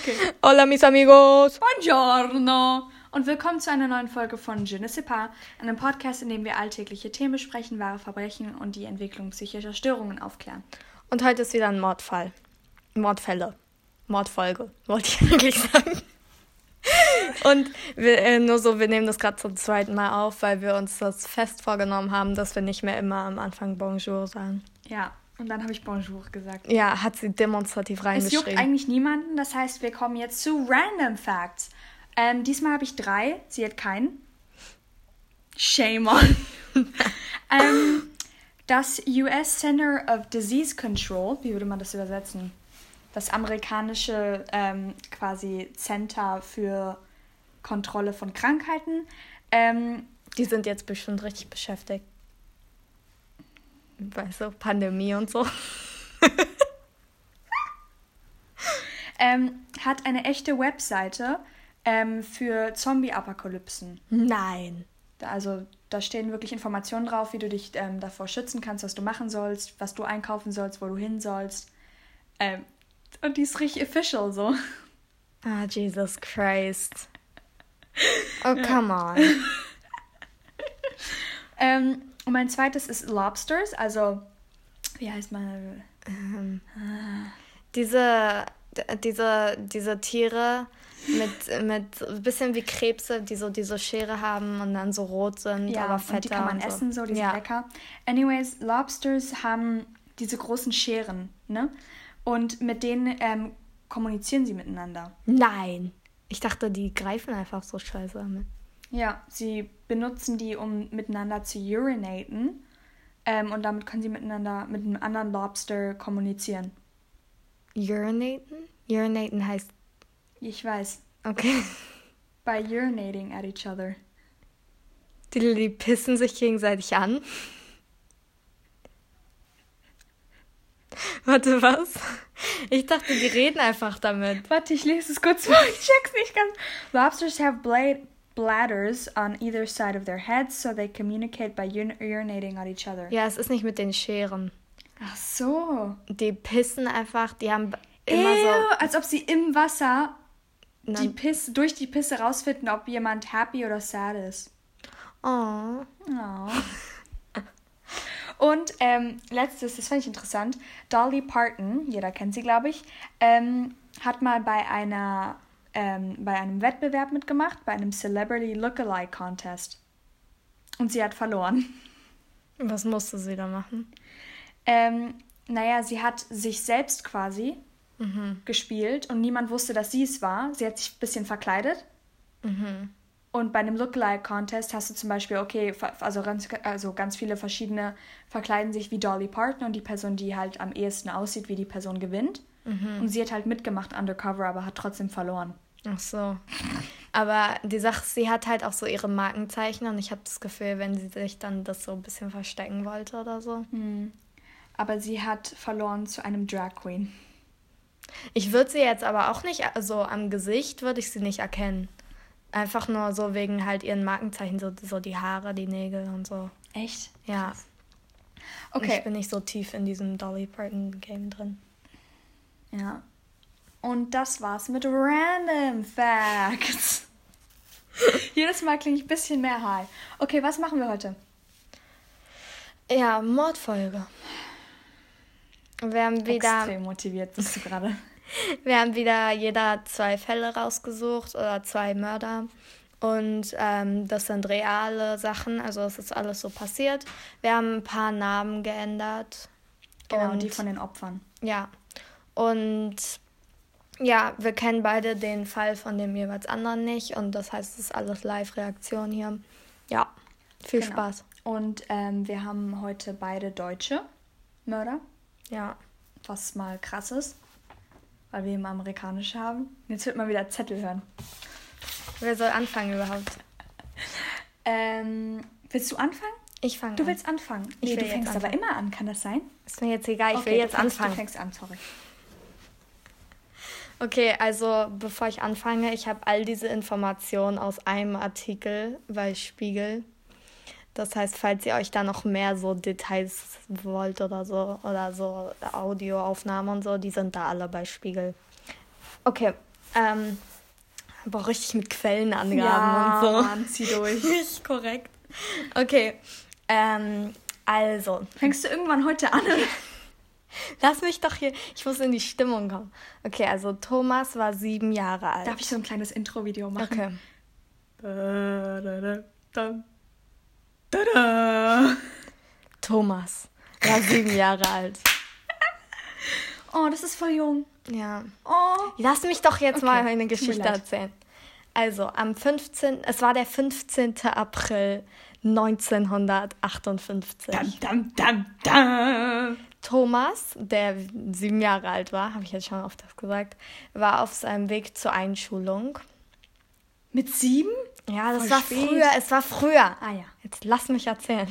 Okay. Hola, mis amigos. Buongiorno. Und willkommen zu einer neuen Folge von Je ne sais pas, einem Podcast, in dem wir alltägliche Themen besprechen, wahre Verbrechen und die Entwicklung psychischer Störungen aufklären. Und heute ist wieder ein Mordfall. Mordfälle. Mordfolge, wollte ich eigentlich sagen. Und wir, äh, nur so, wir nehmen das gerade zum zweiten Mal auf, weil wir uns das fest vorgenommen haben, dass wir nicht mehr immer am Anfang Bonjour sagen. Ja, und dann habe ich Bonjour gesagt. Ja, hat sie demonstrativ Es reingeschrieben. juckt eigentlich niemanden, das heißt, wir kommen jetzt zu Random Facts. Ähm, diesmal habe ich drei, sie hat keinen. Shame on. ähm, das US Center of Disease Control, wie würde man das übersetzen? Das amerikanische ähm, quasi Center für Kontrolle von Krankheiten. Ähm, Die sind jetzt bestimmt richtig beschäftigt. Weißt du, Pandemie und so. ähm, hat eine echte Webseite ähm, für Zombie-Apokalypsen. Nein. Also da stehen wirklich Informationen drauf, wie du dich ähm, davor schützen kannst, was du machen sollst, was du einkaufen sollst, wo du hin sollst. Ähm, und die ist richtig official so. Ah, Jesus Christ. Oh, come on. Ähm, und mein zweites ist Lobsters, also wie heißt man? Ähm, diese, diese, diese Tiere mit, mit ein bisschen wie Krebse, die so diese Schere haben und dann so rot sind, Ja, aber und fetter. die kann man und essen, so, die sind ja. lecker. Anyways, Lobsters haben diese großen Scheren, ne? Und mit denen ähm, kommunizieren sie miteinander. Nein. Ich dachte, die greifen einfach so scheiße damit. Ja, sie benutzen die, um miteinander zu urinaten. Ähm, und damit können sie miteinander, mit einem anderen Lobster kommunizieren. Urinaten? Urinaten heißt. Ich weiß. Okay. By urinating at each other. Die, die pissen sich gegenseitig an. Warte, was? Ich dachte, die reden einfach damit. Warte, ich lese es kurz vor. Ich check's nicht ganz. Lobsters have blade bladders on either side of their heads, so they communicate by ur urinating at each other. Ja, es ist nicht mit den Scheren. Ach so. Die pissen einfach, die haben immer Ew, so. als ob sie im Wasser die. Pisse, durch die Pisse rausfinden, ob jemand happy oder sad ist. Oh. Oh. Und ähm, letztes, das fand ich interessant, Dolly Parton, jeder kennt sie, glaube ich, ähm, hat mal bei einer ähm, bei einem Wettbewerb mitgemacht, bei einem Celebrity Lookalike Contest. Und sie hat verloren. Was musste sie da machen? Ähm, naja, sie hat sich selbst quasi Mhm. gespielt und niemand wusste, dass sie es war. Sie hat sich ein bisschen verkleidet. Mhm. Und bei einem Lookalike-Contest hast du zum Beispiel, okay, also ganz, also ganz viele verschiedene verkleiden sich wie Dolly Parton und die Person, die halt am ehesten aussieht, wie die Person gewinnt. Mhm. Und sie hat halt mitgemacht undercover, aber hat trotzdem verloren. Ach so. Aber die Sache, sie hat halt auch so ihre Markenzeichen und ich habe das Gefühl, wenn sie sich dann das so ein bisschen verstecken wollte oder so. Aber sie hat verloren zu einem Drag Queen. Ich würde sie jetzt aber auch nicht, also am Gesicht würde ich sie nicht erkennen. Einfach nur so wegen halt ihren Markenzeichen, so, so die Haare, die Nägel und so. Echt? Ja. Ich Okay. bin nicht so tief in diesem Dolly Parton Game drin. Ja. Und das war's mit Random Facts. Jedes Mal klinge ich ein bisschen mehr high. Okay, was machen wir heute? Ja, Mordfolge. Wir haben wieder, Extrem motiviert bist du gerade. wir haben wieder jeder zwei Fälle rausgesucht oder zwei Mörder. Und ähm, das sind reale Sachen, also es ist alles so passiert. Wir haben ein paar Namen geändert. Genau, Und- die von den Opfern. Ja. Und ja, wir kennen beide den Fall von dem jeweils anderen nicht. Und das heißt, es ist alles Live-Reaktion hier. Ja, viel Genau. Spaß. Und ähm, wir haben heute beide deutsche Mörder, Ja. was mal krass ist, weil wir immer amerikanische haben. Jetzt wird man wieder Zettel hören. Wer soll anfangen überhaupt? Ähm, willst du anfangen? Ich fange Du an. willst anfangen. Ich Nee, will du fängst aber immer an, kann das sein? Ist mir jetzt egal, ich Okay, will du jetzt fängst- anfangen. Du fängst an, sorry. Okay, also bevor ich anfange, ich habe all diese Informationen aus einem Artikel bei Spiegel. Das heißt, falls ihr euch da noch mehr so Details wollt oder so, oder so Audioaufnahmen und so, die sind da alle bei Spiegel. Okay, Ähm, aber richtig mit Quellenangaben Ja, und so. Mann, zieh durch. Nicht korrekt. Okay. Ähm, also, Fängst du irgendwann heute an? lass mich doch hier. Ich muss in die Stimmung kommen. Okay, also Thomas war sieben Jahre alt. Darf ich so ein kleines Intro-Video machen? Okay. Thomas war sieben Jahre alt. Oh, das ist voll jung. Ja. Oh. Lass mich doch jetzt Okay, mal eine Geschichte erzählen. Also, am 15. Es war der 15. April 1958. Dam, dam, dam, dam. Thomas, der sieben Jahre alt war, habe ich jetzt schon oft das gesagt, war auf seinem Weg zur Einschulung. Mit sieben? Ja, das Voll war spät. früher, es war früher. Ah ja. Jetzt lass mich erzählen.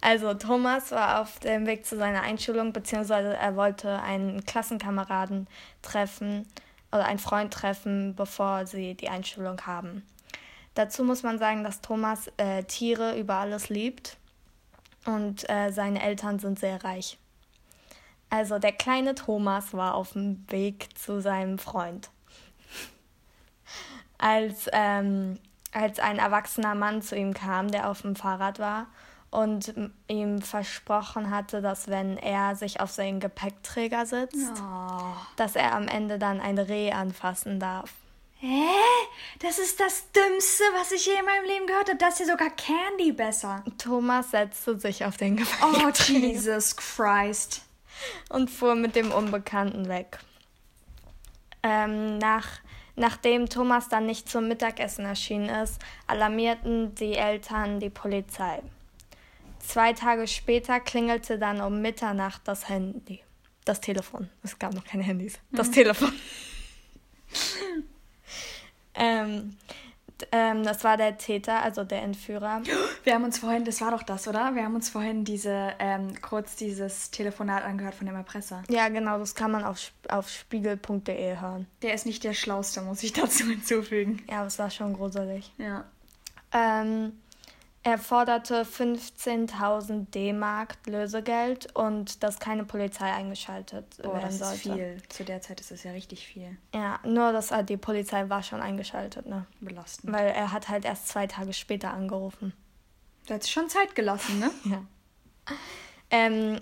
Also Thomas war auf dem Weg zu seiner Einschulung, beziehungsweise er wollte einen Klassenkameraden treffen oder einen Freund treffen, bevor sie die Einschulung haben. Dazu muss man sagen, dass Thomas äh, Tiere über alles liebt und äh, seine Eltern sind sehr reich. Also der kleine Thomas war auf dem Weg zu seinem Freund. Als, ähm, als ein erwachsener Mann zu ihm kam, der auf dem Fahrrad war und ihm versprochen hatte, dass wenn er sich auf seinen Gepäckträger sitzt, Oh. dass er am Ende dann ein Reh anfassen darf. Hä? Das ist das Dümmste, was ich je in meinem Leben gehört habe. Das ist ja sogar Candy besser. Thomas setzte sich auf den Oh, Gepäckträger Jesus Christ. Und fuhr mit dem Unbekannten weg. Ähm, nach, nachdem Thomas dann nicht zum Mittagessen erschienen ist, alarmierten die Eltern die Polizei. Zwei Tage später klingelte dann um Mitternacht das Handy. Das Telefon. Es gab noch keine Handys. Das Telefon. ähm, ähm, das war der Täter, also der Entführer. Wir haben uns vorhin, das war doch das, oder? Wir haben uns vorhin diese, ähm, kurz dieses Telefonat angehört von dem Erpresser. Ja, genau, das kann man auf, auf spiegel.de hören. Der ist nicht der Schlauste, muss ich dazu hinzufügen. Ja, das war schon gruselig. Ja. Ähm, er forderte 15.000 D-Mark Lösegeld und dass keine Polizei eingeschaltet Boah, werden das ist viel. Zu der Zeit ist das ja richtig viel. Ja, nur dass äh, die Polizei war schon eingeschaltet, ne? Belastend. Weil er hat halt erst zwei Tage später angerufen. Da hat sich schon Zeit gelassen, ne? Ja. Ähm,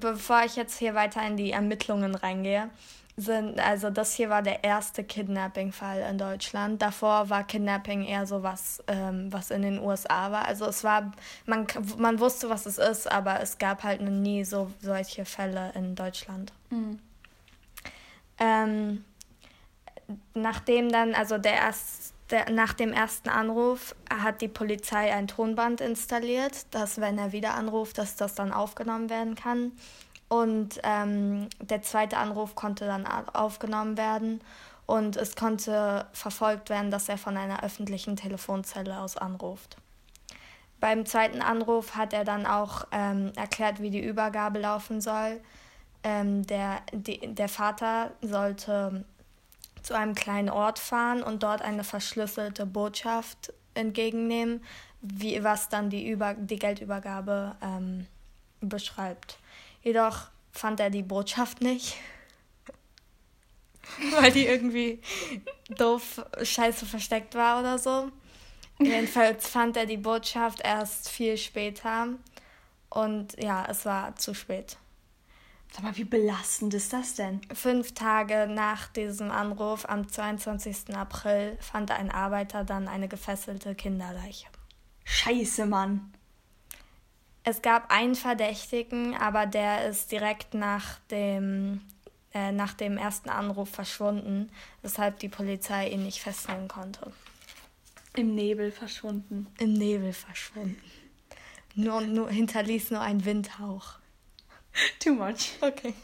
bevor ich jetzt hier weiter in die Ermittlungen reingehe, sind, also das hier war der erste Kidnapping-Fall in Deutschland. Davor war Kidnapping eher so was, ähm, was in den USA war. Also es war, man, man wusste, was es ist, aber es gab halt noch nie so solche Fälle in Deutschland. Mhm. Ähm, nachdem dann, also der erst, der, nach dem ersten Anruf hat die Polizei ein Tonband installiert, dass wenn er wieder anruft, dass das dann aufgenommen werden kann. Und ähm, der zweite Anruf konnte dann aufgenommen werden und es konnte verfolgt werden, dass er von einer öffentlichen Telefonzelle aus anruft. Beim zweiten Anruf hat er dann auch ähm, erklärt, wie die Übergabe laufen soll. Ähm, der, die, der Vater sollte zu einem kleinen Ort fahren und dort eine verschlüsselte Botschaft entgegennehmen, wie, was dann die, Über die Geldübergabe ähm, beschreibt. Jedoch fand er die Botschaft nicht, weil die irgendwie doof scheiße versteckt war oder so. Jedenfalls fand er die Botschaft erst viel später und ja, es war zu spät. Sag mal, wie belastend ist das denn? Fünf Tage nach diesem Anruf, am 22. April, fand ein Arbeiter dann eine gefesselte Kinderleiche. Scheiße, Mann. Es gab einen Verdächtigen, aber der ist direkt nach dem, äh, nach dem ersten Anruf verschwunden, weshalb die Polizei ihn nicht festnehmen konnte. Im Nebel verschwunden. Im Nebel verschwunden. Nur, nur hinterließ nur ein Windhauch. Too much. Okay.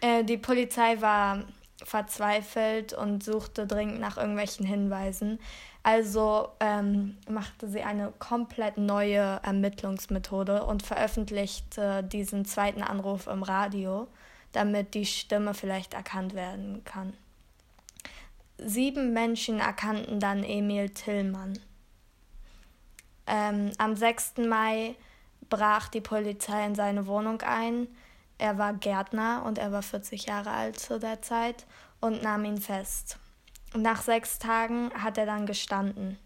Äh, die Polizei war verzweifelt und suchte dringend nach irgendwelchen Hinweisen. Also ähm, machte sie eine komplett neue Ermittlungsmethode und veröffentlichte diesen zweiten Anruf im Radio, damit die Stimme vielleicht erkannt werden kann. Sieben Menschen erkannten dann Emil Tillmann. Ähm, am 6. Mai brach die Polizei in seine Wohnung ein. Er war Gärtner und er war 40 Jahre alt zu der Zeit und nahm ihn fest. Nach sechs Tagen hat er dann gestanden.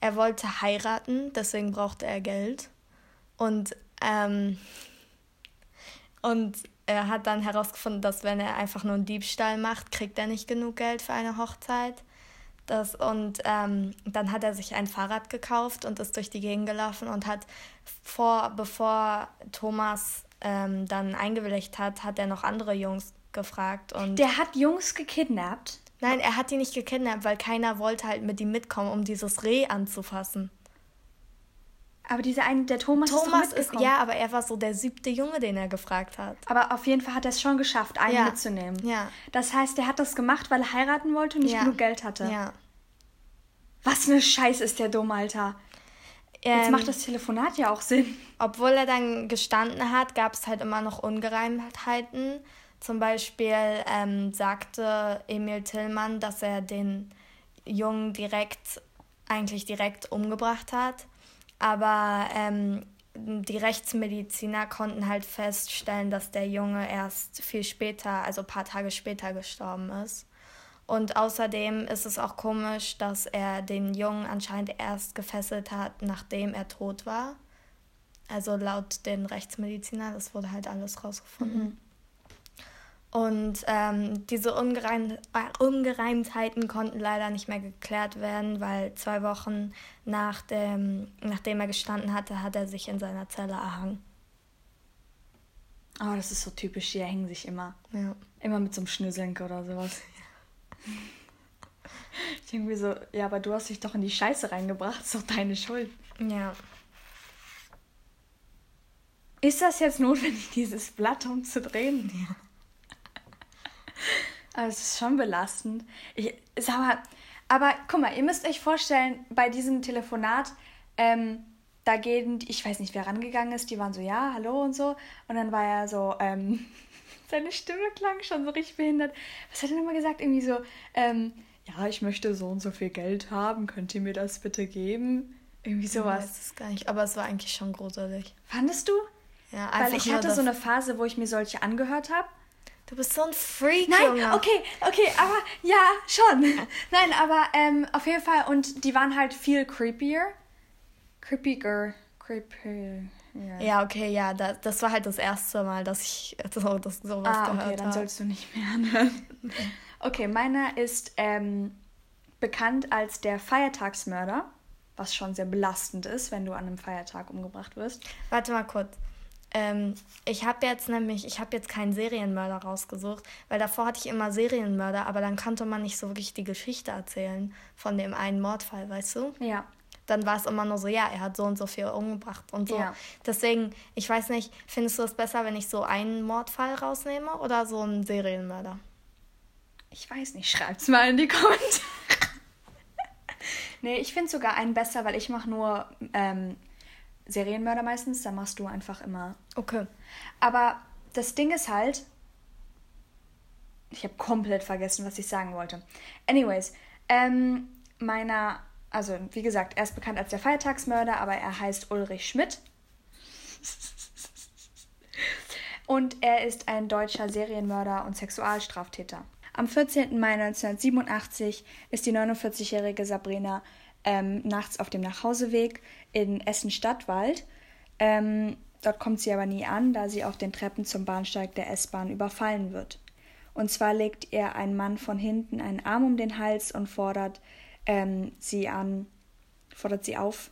Er wollte heiraten, deswegen brauchte er Geld. Und, ähm, und er hat dann herausgefunden, dass wenn er einfach nur einen Diebstahl macht, kriegt er nicht genug Geld für eine Hochzeit. Das, und ähm, dann hat er sich ein Fahrrad gekauft und ist durch die Gegend gelaufen und hat vor, bevor Thomas ähm, dann eingewilligt hat, hat er noch andere Jungs gefragt. Und Der hat Jungs gekidnappt. Nein, er hat die nicht gekidnappt, weil keiner wollte halt mit ihm mitkommen, um dieses Reh anzufassen. Aber dieser eine, der Thomas, Thomas ist, ist, ja, aber er war so der siebte Junge, den er gefragt hat. Aber auf jeden Fall hat er es schon geschafft, einen Ja. mitzunehmen. Ja. Das heißt, er hat das gemacht, weil er heiraten wollte und nicht Ja. genug Geld hatte. Ja. Was eine Scheiß ist der dumm, Alter. Jetzt Ähm, macht das Telefonat ja auch Sinn. Obwohl er dann gestanden hat, gab es halt immer noch Ungereimtheiten. Zum Beispiel ähm, sagte Emil Tillmann, dass er den Jungen direkt, eigentlich direkt umgebracht hat. Aber ähm, die Rechtsmediziner konnten halt feststellen, dass der Junge erst viel später, also ein paar Tage später gestorben ist. Und außerdem ist es auch komisch, dass er den Jungen anscheinend erst gefesselt hat, nachdem er tot war. Also laut den Rechtsmediziner, das wurde halt alles rausgefunden. Und ähm, diese Ungereim äh, Ungereimtheiten konnten leider nicht mehr geklärt werden, weil zwei Wochen nach dem, nachdem er gestanden hatte, hat er sich in seiner Zelle erhangen. Oh, das ist so typisch, die hängen sich immer. Ja. Immer mit so einem Schnürsenkel oder sowas. Ich irgendwie so, ja, aber du hast dich doch in die Scheiße reingebracht, ist doch deine Schuld. Ja. Ist das jetzt notwendig, dieses Blatt umzudrehen? Ja. Aber es ist schon belastend. Ich, sag mal, aber guck mal, ihr müsst euch vorstellen, bei diesem Telefonat, ähm, da gehen, ich weiß nicht, wer rangegangen ist, die waren so, ja, hallo und so. Und dann war er so, ähm, seine Stimme klang schon so richtig behindert. Was hat er nochmal gesagt? Irgendwie so, ähm, ja, ich möchte so und so viel Geld haben, könnt ihr mir das bitte geben? Irgendwie Ich sowas. weiß es gar nicht, aber es war eigentlich schon gruselig. Fandest du? Ja, Weil einfach ich nur hatte so eine Phase, wo ich mir solche angehört habe. Du bist so ein Freak, Nein, Junge. okay, okay, aber ja, schon. Nein, aber ähm, auf jeden Fall, und die waren halt viel creepier. Creepiger. Creepy. Ja. Ja, okay, ja, das, das war halt das erste Mal, dass ich so, das, sowas ah, gehört okay, dann habe. sollst du nicht mehr anhören. Okay, meiner ist ähm, bekannt als der Feiertagsmörder, was schon sehr belastend ist, wenn du an einem Feiertag umgebracht wirst. Warte mal kurz. Ähm, ich habe jetzt nämlich, ich habe jetzt keinen Serienmörder rausgesucht, weil davor hatte ich immer Serienmörder, aber dann konnte man nicht so wirklich die Geschichte erzählen von dem einen Mordfall, weißt du? Ja. Dann war es immer nur so, ja, er hat so und so viel umgebracht und so. Ja. Deswegen, ich weiß nicht, findest du es besser, wenn ich so einen Mordfall rausnehme oder so einen Serienmörder? Ich weiß nicht, schreibt's mal in die Kommentare. nee, ich finde sogar einen besser, weil ich mache nur ähm, Serienmörder meistens, da machst du einfach immer. Okay. Aber das Ding ist halt, ich habe komplett vergessen, was ich sagen wollte. Anyways, ähm, meiner, also wie gesagt, er ist bekannt als der Feiertagsmörder, aber er heißt Ulrich Schmidt. Und er ist ein deutscher Serienmörder und Sexualstraftäter. Am 14. Mai 1987 ist die 49-jährige Sabrina ähm, nachts auf dem Nachhauseweg in Essen-Stadtwald. Ähm, dort kommt sie aber nie an, da sie auf den Treppen zum Bahnsteig der S-Bahn überfallen wird. Und zwar legt ihr ein Mann von hinten einen Arm um den Hals und fordert ähm, sie an, fordert sie auf,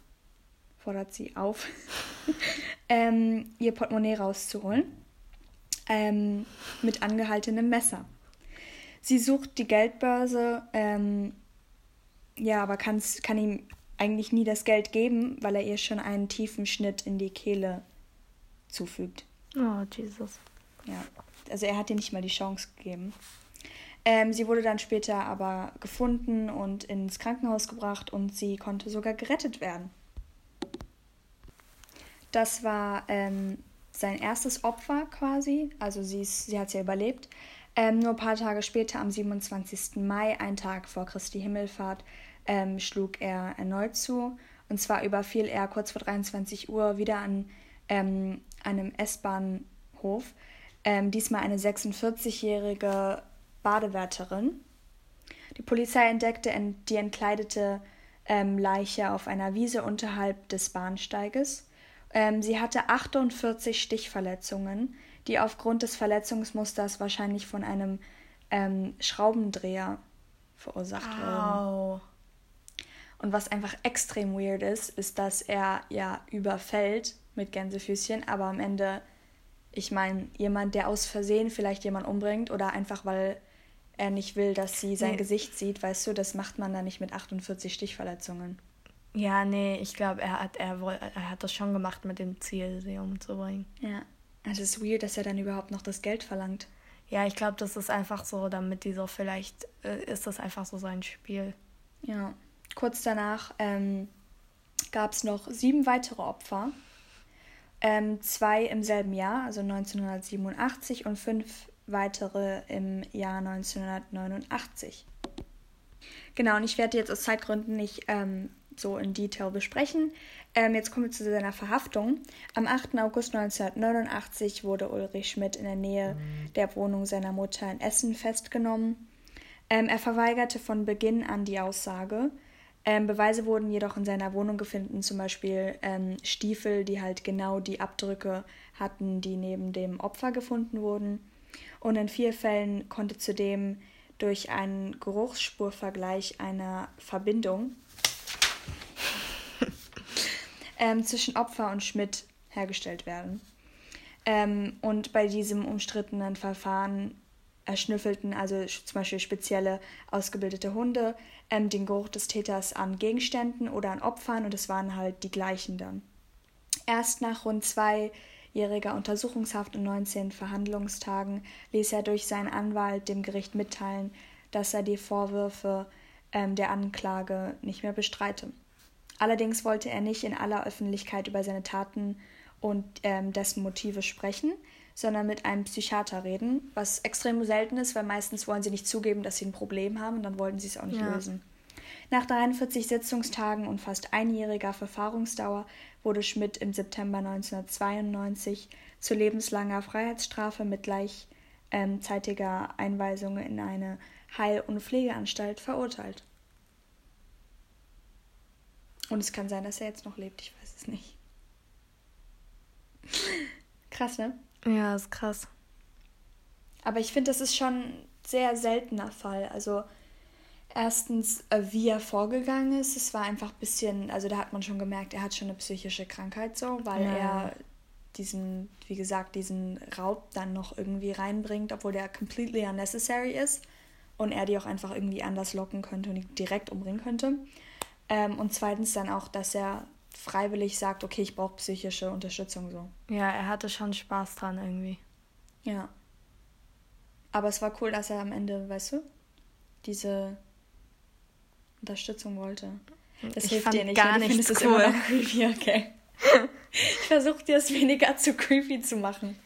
fordert sie auf, ähm, ihr Portemonnaie rauszuholen ähm, mit angehaltenem Messer. Sie sucht die Geldbörse, ähm, ja, aber kann ihm eigentlich nie das Geld geben, weil er ihr schon einen tiefen Schnitt in die Kehle zufügt. Oh, Jesus. Ja, also er hat ihr nicht mal die Chance gegeben. Ähm, sie wurde dann später aber gefunden und ins Krankenhaus gebracht und sie konnte sogar gerettet werden. Das war ähm, sein erstes Opfer quasi, also sie, ist, sie hat es ja überlebt. Ähm, nur ein paar Tage später, am 27. Mai, ein Tag vor Christi Himmelfahrt, ähm, schlug er erneut zu. Und zwar überfiel er kurz vor 23 Uhr wieder an ähm, einem S-Bahnhof. Ähm, diesmal eine 46-jährige Badewärterin. Die Polizei entdeckte die entkleidete ähm, Leiche auf einer Wiese unterhalb des Bahnsteiges. Ähm, sie hatte 48 Stichverletzungen, die aufgrund des Verletzungsmusters wahrscheinlich von einem ähm, Schraubendreher verursacht wow. wurden. Und was einfach extrem weird ist, ist, dass er ja überfällt mit Gänsefüßchen, aber am Ende, ich meine, jemand, der aus Versehen vielleicht jemand umbringt oder einfach weil er nicht will, dass sie sein nee. Gesicht sieht, weißt du, das macht man dann nicht mit 48 Stichverletzungen. Ja, nee, ich glaube, er hat, er, er hat das schon gemacht mit dem Ziel, sie umzubringen. Ja. Also es ist weird, dass er dann überhaupt noch das Geld verlangt. Ja, ich glaube, das ist einfach so, damit die so, vielleicht äh, ist das einfach so sein Spiel. Ja. Kurz danach ähm, gab es noch sieben weitere Opfer. Ähm, zwei im selben Jahr, also 1987, und fünf weitere im Jahr 1989. Genau, und ich werde jetzt aus Zeitgründen nicht ähm, so in Detail besprechen. Ähm, jetzt kommen wir zu seiner Verhaftung. Am 8. August 1989 wurde Ulrich Schmidt in der Nähe der Wohnung seiner Mutter in Essen festgenommen. Ähm, er verweigerte von Beginn an die Aussage. Ähm, Beweise wurden jedoch in seiner Wohnung gefunden, zum Beispiel ähm, Stiefel, die halt genau die Abdrücke hatten, die neben dem Opfer gefunden wurden. Und in vier Fällen konnte zudem durch einen Geruchsspurvergleich einer Verbindung ähm, zwischen Opfer und Schmidt hergestellt werden. Ähm, und bei diesem umstrittenen Verfahren erschnüffelten also zum Beispiel spezielle ausgebildete Hunde ähm, den Geruch des Täters an Gegenständen oder an Opfern und es waren halt die gleichen dann. Erst nach rund zweijähriger Untersuchungshaft und 19 Verhandlungstagen ließ er durch seinen Anwalt dem Gericht mitteilen, dass er die Vorwürfe ähm, der Anklage nicht mehr bestreite. Allerdings wollte er nicht in aller Öffentlichkeit über seine Taten und ähm, dessen Motive sprechen, sondern mit einem Psychiater reden, was extrem selten ist, weil meistens wollen sie nicht zugeben, dass sie ein Problem haben und dann wollten sie es auch nicht ja. lösen. Nach 43 Sitzungstagen und fast einjähriger Verfahrungsdauer wurde Schmidt im September 1992 zu lebenslanger Freiheitsstrafe mit gleichzeitiger ähm, Einweisung in eine Heil- und Pflegeanstalt verurteilt. Und es kann sein, dass er jetzt noch lebt, ich weiß es nicht. Krass, ne? Ja, ist krass. Aber ich finde, das ist schon ein sehr seltener Fall. Also erstens, äh, wie er vorgegangen ist, es war einfach ein bisschen, also da hat man schon gemerkt, er hat schon eine psychische Krankheit so, weil ja. er diesen, wie gesagt, diesen Raub dann noch irgendwie reinbringt, obwohl der completely unnecessary ist und er die auch einfach irgendwie anders locken könnte und direkt umbringen könnte. Ähm, und zweitens dann auch, dass er freiwillig sagt, okay, ich brauche psychische Unterstützung so. Ja, er hatte schon Spaß dran irgendwie. Ja. Aber es war cool, dass er am Ende, weißt du, diese Unterstützung wollte. Das ich hilft dir nicht. Gar nicht cool. Es immer noch creepy, okay. ich versuche dir es weniger zu creepy zu machen.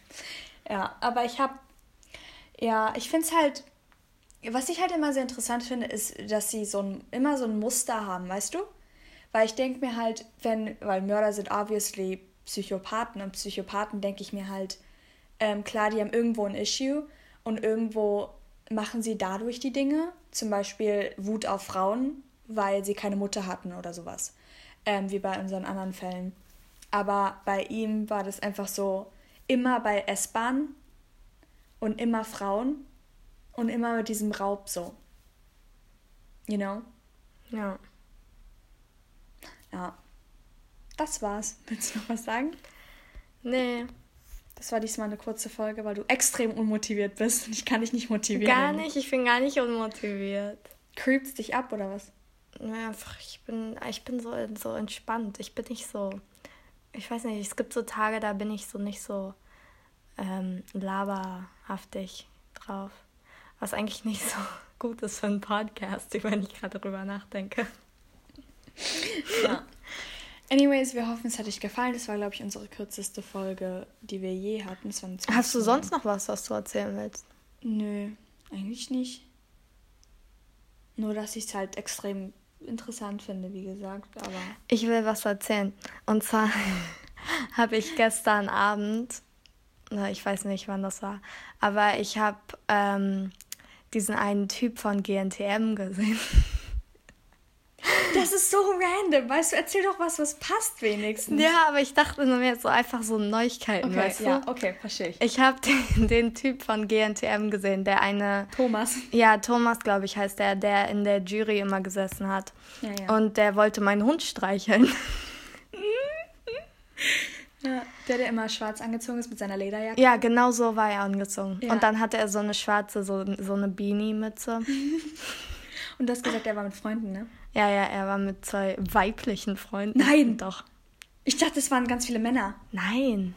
Ja, aber ich habe, ja, ich finde es halt, was ich halt immer sehr interessant finde, ist, dass sie so ein, immer so ein Muster haben, weißt du? Weil ich denke mir halt, wenn, weil Mörder sind obviously Psychopathen und Psychopathen denke ich mir halt, ähm, klar, die haben irgendwo ein Issue und irgendwo machen sie dadurch die Dinge, zum Beispiel Wut auf Frauen, weil sie keine Mutter hatten oder sowas, ähm, wie bei unseren anderen Fällen. Aber bei ihm war das einfach so, immer bei S-Bahn und immer Frauen und immer mit diesem Raub so. You know? Ja. Ja. Das war's. Willst du noch was sagen? Nee. Das war diesmal eine kurze Folge, weil du extrem unmotiviert bist und ich kann dich nicht motivieren. Gar nicht, ich bin gar nicht unmotiviert. Creeps dich ab oder was? Ja, ich bin, ich bin so, so entspannt. Ich bin nicht so. Ich weiß nicht, es gibt so Tage, da bin ich so nicht so ähm, laberhaftig drauf. Was eigentlich nicht so gut ist für einen Podcast, wenn ich gerade drüber nachdenke. Ja. Anyways, wir hoffen, es hat euch gefallen. Das war, glaube ich, unsere kürzeste Folge, die wir je hatten. Hast du sonst noch was, was du erzählen willst? Nö, eigentlich nicht. Nur, dass ich es halt extrem interessant finde, wie gesagt. Aber ich will was erzählen. Und zwar habe ich gestern Abend, ich weiß nicht, wann das war, aber ich habe ähm, diesen einen Typ von GNTM gesehen. Das ist so random. Weißt du, erzähl doch was, was passt wenigstens. Ja, aber ich dachte nur mehr so einfach so Neuigkeiten, Okay, weißt du? ja, okay, verstehe ich. Ich habe den, den Typ von GNTM gesehen, der eine. Thomas. Ja, Thomas, glaube ich, heißt der, der in der Jury immer gesessen hat. Ja, ja. Und der wollte meinen Hund streicheln. ja, der, der immer schwarz angezogen ist mit seiner Lederjacke. Ja, genau so war er angezogen. Ja. Und dann hatte er so eine schwarze, so, so eine Beanie-Mütze. Und du hast gesagt, er war mit Freunden, ne? Ja, ja, er war mit zwei weiblichen Freunden. Nein. Doch. Ich dachte, es waren ganz viele Männer. Nein.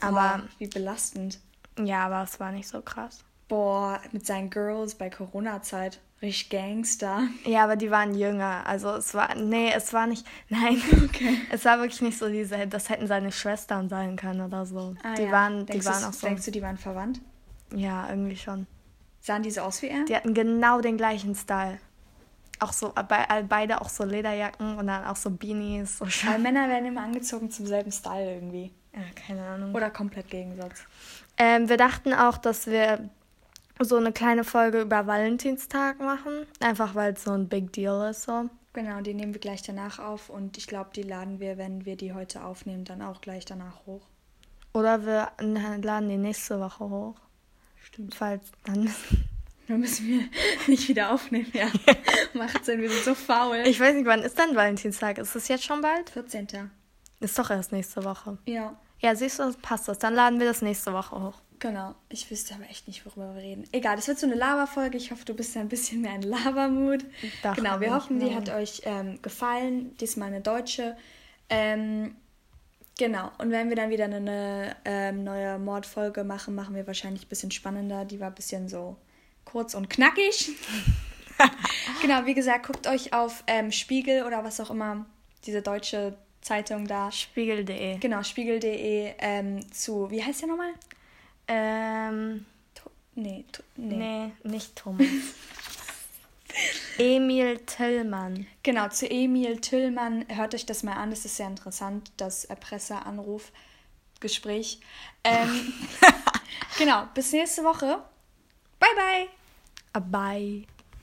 Aber Aber, wie belastend. ja, aber es war nicht so krass. Boah, mit seinen Girls bei Corona-Zeit. Richtig Gangster. Ja, aber die waren jünger. Also es war, nee, es war nicht, nein. Okay. Es war wirklich nicht so diese, das hätten seine Schwestern sein können oder so. Ah, die ja. waren, die denkst waren du, auch so, Denkst du, die waren verwandt? ja, irgendwie schon. Sahen die so aus wie er? Die hatten genau den gleichen Style. Auch so, be beide auch so Lederjacken und dann auch so Beanies. So Weil Männer werden immer angezogen zum selben Style irgendwie. ja, keine Ahnung. Oder komplett Gegensatz. Ähm, wir dachten auch, dass wir so eine kleine Folge über Valentinstag machen. Einfach weil es so ein Big Deal ist. So. Genau, die nehmen wir gleich danach auf und ich glaube, die laden wir, wenn wir die heute aufnehmen, dann auch gleich danach hoch. Oder wir laden die nächste Woche hoch. Stimmt. Falls dann. Dann müssen wir nicht wieder aufnehmen, ja. Macht Sinn, wir sind so faul. Ich weiß nicht, wann ist dann Valentinstag? Ist es jetzt schon bald? 14. Ist doch erst nächste Woche. Ja, Ja, siehst du, passt das. Dann laden wir das nächste Woche hoch. Genau. Ich wüsste aber echt nicht, worüber wir reden. Egal, das wird so eine Lava-Folge. Ich hoffe, du bist ein bisschen mehr in Lava-Mood. Genau, wir hoffen, die hat euch ähm, gefallen. Diesmal eine deutsche. Ähm, genau, und wenn wir dann wieder eine ähm, neue Mordfolge machen, machen wir wahrscheinlich ein bisschen spannender. Die war ein bisschen so kurz und knackig. genau, wie gesagt, guckt euch auf ähm, Spiegel oder was auch immer, diese deutsche Zeitung da. Spiegel.de. Genau, spiegel.de ähm, zu, wie heißt der nochmal? Ähm, To nee, to nee. nee. nicht Thomas. Emil Tillmann. Genau, zu Emil Tillmann. Hört euch das mal an, das ist sehr interessant, das Erpresseranruf-Gespräch. Ähm, genau, bis nächste Woche. Bye, bye. Bye.